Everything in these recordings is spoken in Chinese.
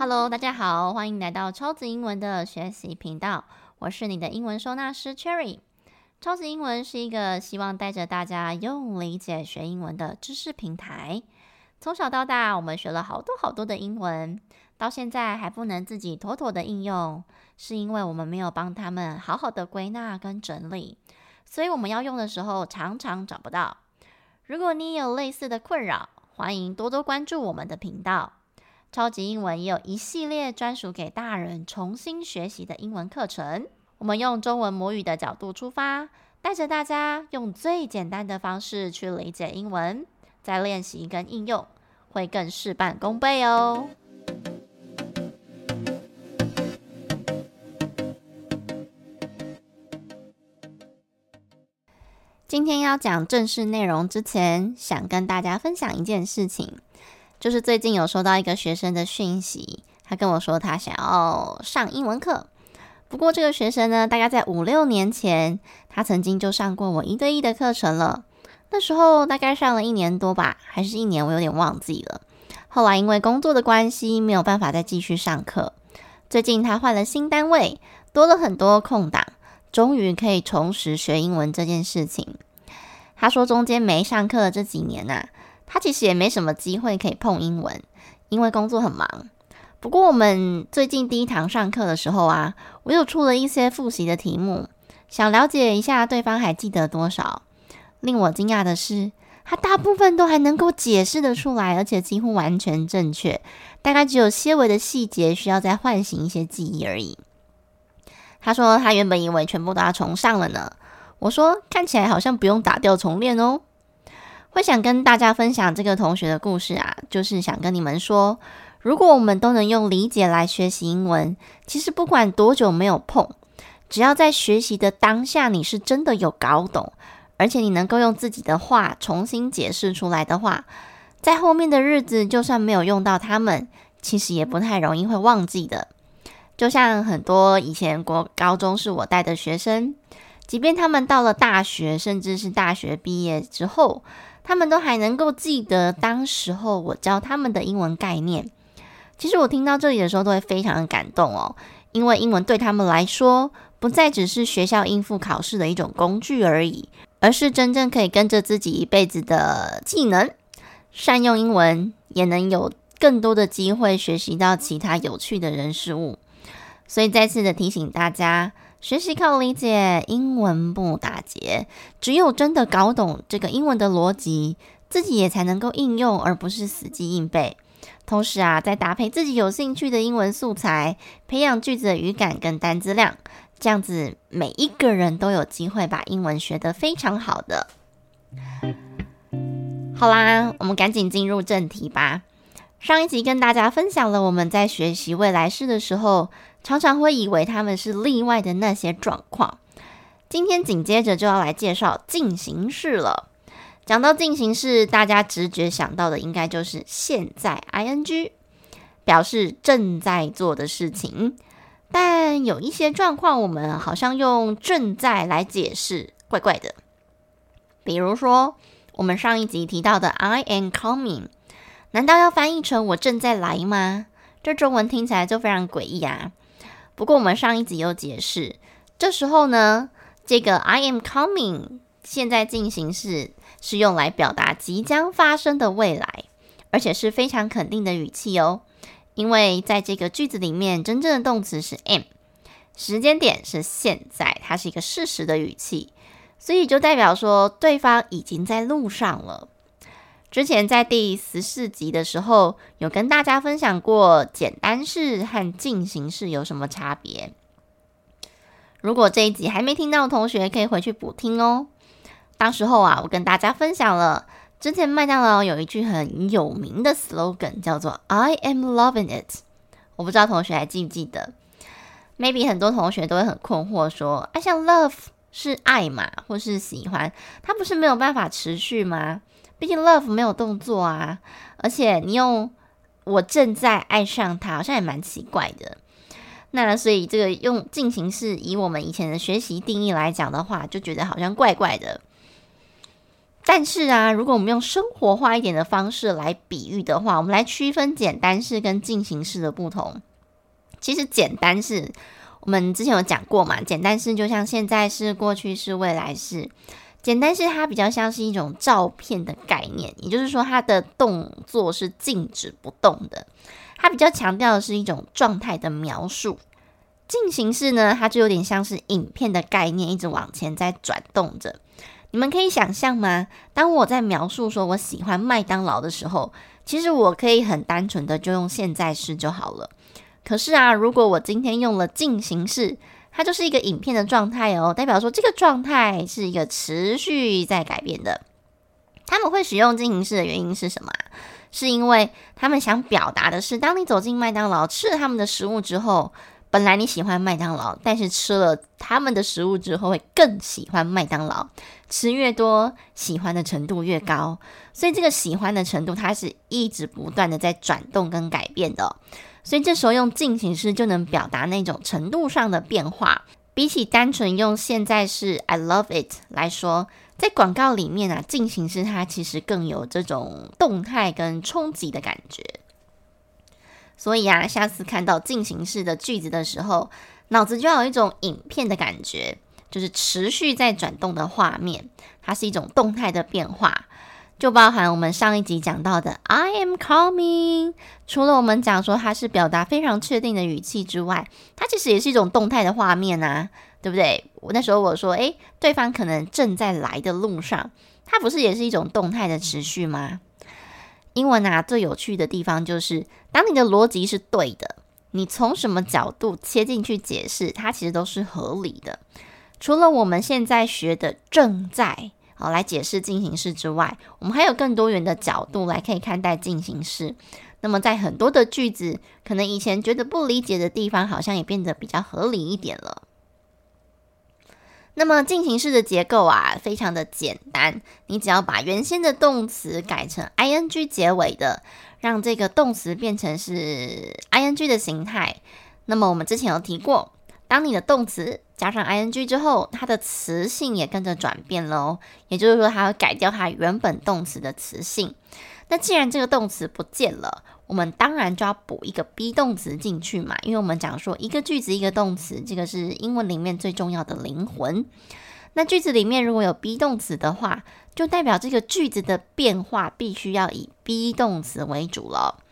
Hello，大家好，欢迎来到超级英文的学习频道，我是你的英文收纳师 Cherry。超级英文是一个希望带着大家用理解学英文的知识平台。从小到大，我们学了好多好多的英文，到现在还不能自己妥妥的应用，是因为我们没有帮他们好好的归纳跟整理，所以我们要用的时候常常找不到。如果你有类似的困扰，欢迎多多关注我们的频道。超级英文也有一系列专属给大人重新学习的英文课程。我们用中文母语的角度出发，带着大家用最简单的方式去理解英文，再练习跟应用，会更事半功倍哦。今天要讲正式内容之前，想跟大家分享一件事情。就是最近有收到一个学生的讯息，他跟我说他想要上英文课。不过这个学生呢，大概在五六年前，他曾经就上过我一对一的课程了。那时候大概上了一年多吧，还是一年，我有点忘记了。后来因为工作的关系，没有办法再继续上课。最近他换了新单位，多了很多空档，终于可以重拾学英文这件事情。他说中间没上课的这几年啊。他其实也没什么机会可以碰英文，因为工作很忙。不过我们最近第一堂上课的时候啊，我又出了一些复习的题目，想了解一下对方还记得多少。令我惊讶的是，他大部分都还能够解释得出来，而且几乎完全正确。大概只有些微的细节需要再唤醒一些记忆而已。他说他原本以为全部都要重上了呢。我说看起来好像不用打掉重练哦。会想跟大家分享这个同学的故事啊，就是想跟你们说，如果我们都能用理解来学习英文，其实不管多久没有碰，只要在学习的当下你是真的有搞懂，而且你能够用自己的话重新解释出来的话，在后面的日子就算没有用到他们，其实也不太容易会忘记的。就像很多以前国高中是我带的学生，即便他们到了大学，甚至是大学毕业之后，他们都还能够记得当时候我教他们的英文概念。其实我听到这里的时候都会非常的感动哦，因为英文对他们来说不再只是学校应付考试的一种工具而已，而是真正可以跟着自己一辈子的技能。善用英文，也能有更多的机会学习到其他有趣的人事物。所以再次的提醒大家。学习靠理解，英文不打结。只有真的搞懂这个英文的逻辑，自己也才能够应用，而不是死记硬背。同时啊，再搭配自己有兴趣的英文素材，培养句子的语感跟单字量，这样子每一个人都有机会把英文学得非常好的。好啦，我们赶紧进入正题吧。上一集跟大家分享了我们在学习未来式的时候，常常会以为他们是例外的那些状况。今天紧接着就要来介绍进行式了。讲到进行式，大家直觉想到的应该就是现在 ing，表示正在做的事情。但有一些状况，我们好像用正在来解释，怪怪的。比如说，我们上一集提到的 I am coming。难道要翻译成“我正在来”吗？这中文听起来就非常诡异啊！不过我们上一集有解释，这时候呢，这个 “I am coming” 现在进行式是用来表达即将发生的未来，而且是非常肯定的语气哦。因为在这个句子里面，真正的动词是 am，时间点是现在，它是一个事实的语气，所以就代表说对方已经在路上了。之前在第十四集的时候，有跟大家分享过简单式和进行式有什么差别。如果这一集还没听到的同学，可以回去补听哦。当时候啊，我跟大家分享了之前麦当劳有一句很有名的 slogan，叫做 "I am loving it"。我不知道同学还记不记得？Maybe 很多同学都会很困惑，说：“哎，像 love 是爱嘛，或是喜欢，它不是没有办法持续吗？”毕竟 love 没有动作啊，而且你用我正在爱上他，好像也蛮奇怪的。那所以这个用进行式，以我们以前的学习定义来讲的话，就觉得好像怪怪的。但是啊，如果我们用生活化一点的方式来比喻的话，我们来区分简单式跟进行式的不同。其实简单式我们之前有讲过嘛，简单式就像现在式、过去式、未来式。简单是它比较像是一种照片的概念，也就是说它的动作是静止不动的，它比较强调的是一种状态的描述。进行式呢，它就有点像是影片的概念，一直往前在转动着。你们可以想象吗？当我在描述说我喜欢麦当劳的时候，其实我可以很单纯的就用现在式就好了。可是啊，如果我今天用了进行式，它就是一个影片的状态哦，代表说这个状态是一个持续在改变的。他们会使用进行式的原因是什么？是因为他们想表达的是，当你走进麦当劳吃了他们的食物之后。本来你喜欢麦当劳，但是吃了他们的食物之后会更喜欢麦当劳。吃越多，喜欢的程度越高。所以这个喜欢的程度，它是一直不断的在转动跟改变的。所以这时候用进行式就能表达那种程度上的变化。比起单纯用现在式 I love it 来说，在广告里面啊，进行式它其实更有这种动态跟冲击的感觉。所以啊，下次看到进行式的句子的时候，脑子就要有一种影片的感觉，就是持续在转动的画面，它是一种动态的变化，就包含我们上一集讲到的 I am coming。除了我们讲说它是表达非常确定的语气之外，它其实也是一种动态的画面啊，对不对？我那时候我说，诶，对方可能正在来的路上，它不是也是一种动态的持续吗？英文啊，最有趣的地方就是，当你的逻辑是对的，你从什么角度切进去解释，它其实都是合理的。除了我们现在学的正在好来解释进行式之外，我们还有更多元的角度来可以看待进行式。那么在很多的句子，可能以前觉得不理解的地方，好像也变得比较合理一点了。那么进行式的结构啊，非常的简单，你只要把原先的动词改成 ing 结尾的，让这个动词变成是 ing 的形态。那么我们之前有提过，当你的动词加上 ing 之后，它的词性也跟着转变了哦，也就是说，它会改掉它原本动词的词性。那既然这个动词不见了，我们当然就要补一个 be 动词进去嘛，因为我们讲说一个句子一个动词，这个是英文里面最重要的灵魂。那句子里面如果有 be 动词的话，就代表这个句子的变化必须要以 be 动词为主了。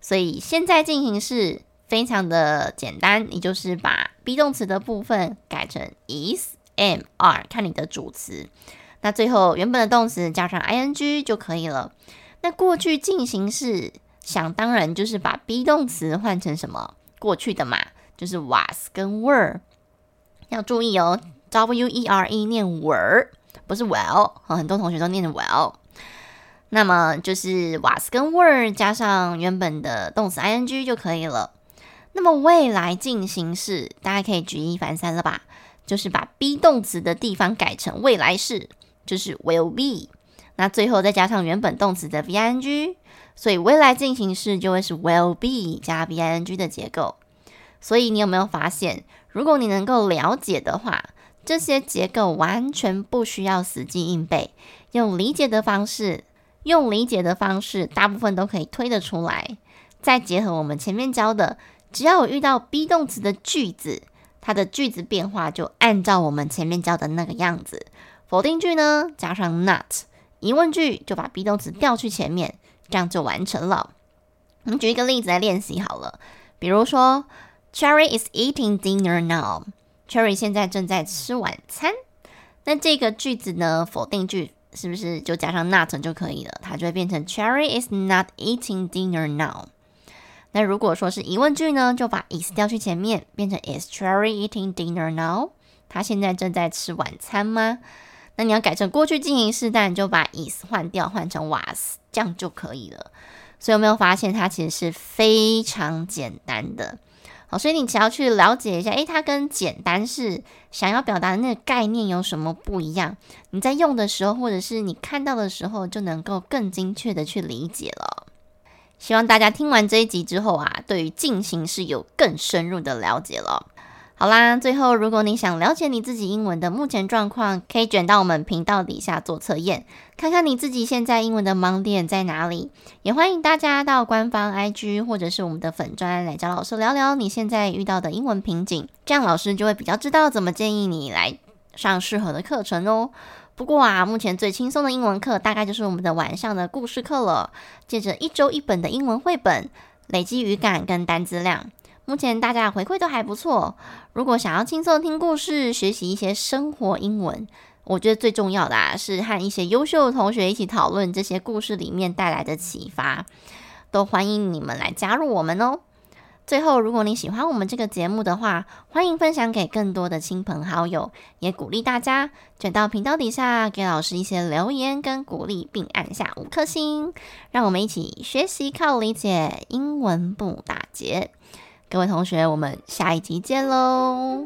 所以现在进行式非常的简单，你就是把 be 动词的部分改成 is、am、are，看你的主词。那最后原本的动词加上 ing 就可以了。那过去进行式想当然就是把 be 动词换成什么过去的嘛，就是 was 跟 were。要注意哦，w e r e 念 were 不是 well，很多同学都念 well。那么就是 was 跟 were 加上原本的动词 ing 就可以了。那么未来进行式大家可以举一反三了吧？就是把 be 动词的地方改成未来式，就是 will be。那最后再加上原本动词的 V-I-N-G，所以未来进行式就会是 will be 加 V-I-N-G 的结构。所以你有没有发现，如果你能够了解的话，这些结构完全不需要死记硬背，用理解的方式，用理解的方式，大部分都可以推得出来。再结合我们前面教的，只要有遇到 be 动词的句子，它的句子变化就按照我们前面教的那个样子。否定句呢，加上 not。疑问句就把 be 动词调去前面，这样就完成了。我们举一个例子来练习好了，比如说，Cherry is eating dinner now。Cherry 现在正在吃晚餐。那这个句子呢，否定句是不是就加上 not 就可以了？它就会变成 Cherry is not eating dinner now。那如果说是疑问句呢，就把 is 调去前面，变成 Is Cherry eating dinner now？他现在正在吃晚餐吗？那你要改成过去进行式，但你就把 is 换掉，换成 was，这样就可以了。所以有没有发现它其实是非常简单的？好，所以你只要去了解一下，诶，它跟简单是想要表达的那个概念有什么不一样？你在用的时候，或者是你看到的时候，就能够更精确的去理解了。希望大家听完这一集之后啊，对于进行式有更深入的了解了。好啦，最后如果你想了解你自己英文的目前状况，可以卷到我们频道底下做测验，看看你自己现在英文的盲点在哪里。也欢迎大家到官方 IG 或者是我们的粉专来找老师聊聊你现在遇到的英文瓶颈，这样老师就会比较知道怎么建议你来上适合的课程哦。不过啊，目前最轻松的英文课大概就是我们的晚上的故事课了，借着一周一本的英文绘本，累积语感跟单词量。目前大家的回馈都还不错。如果想要轻松听故事，学习一些生活英文，我觉得最重要的啊，是和一些优秀的同学一起讨论这些故事里面带来的启发。都欢迎你们来加入我们哦。最后，如果你喜欢我们这个节目的话，欢迎分享给更多的亲朋好友，也鼓励大家卷到频道底下给老师一些留言跟鼓励，并按下五颗星，让我们一起学习靠理解，英文不打结。各位同学，我们下一集见喽！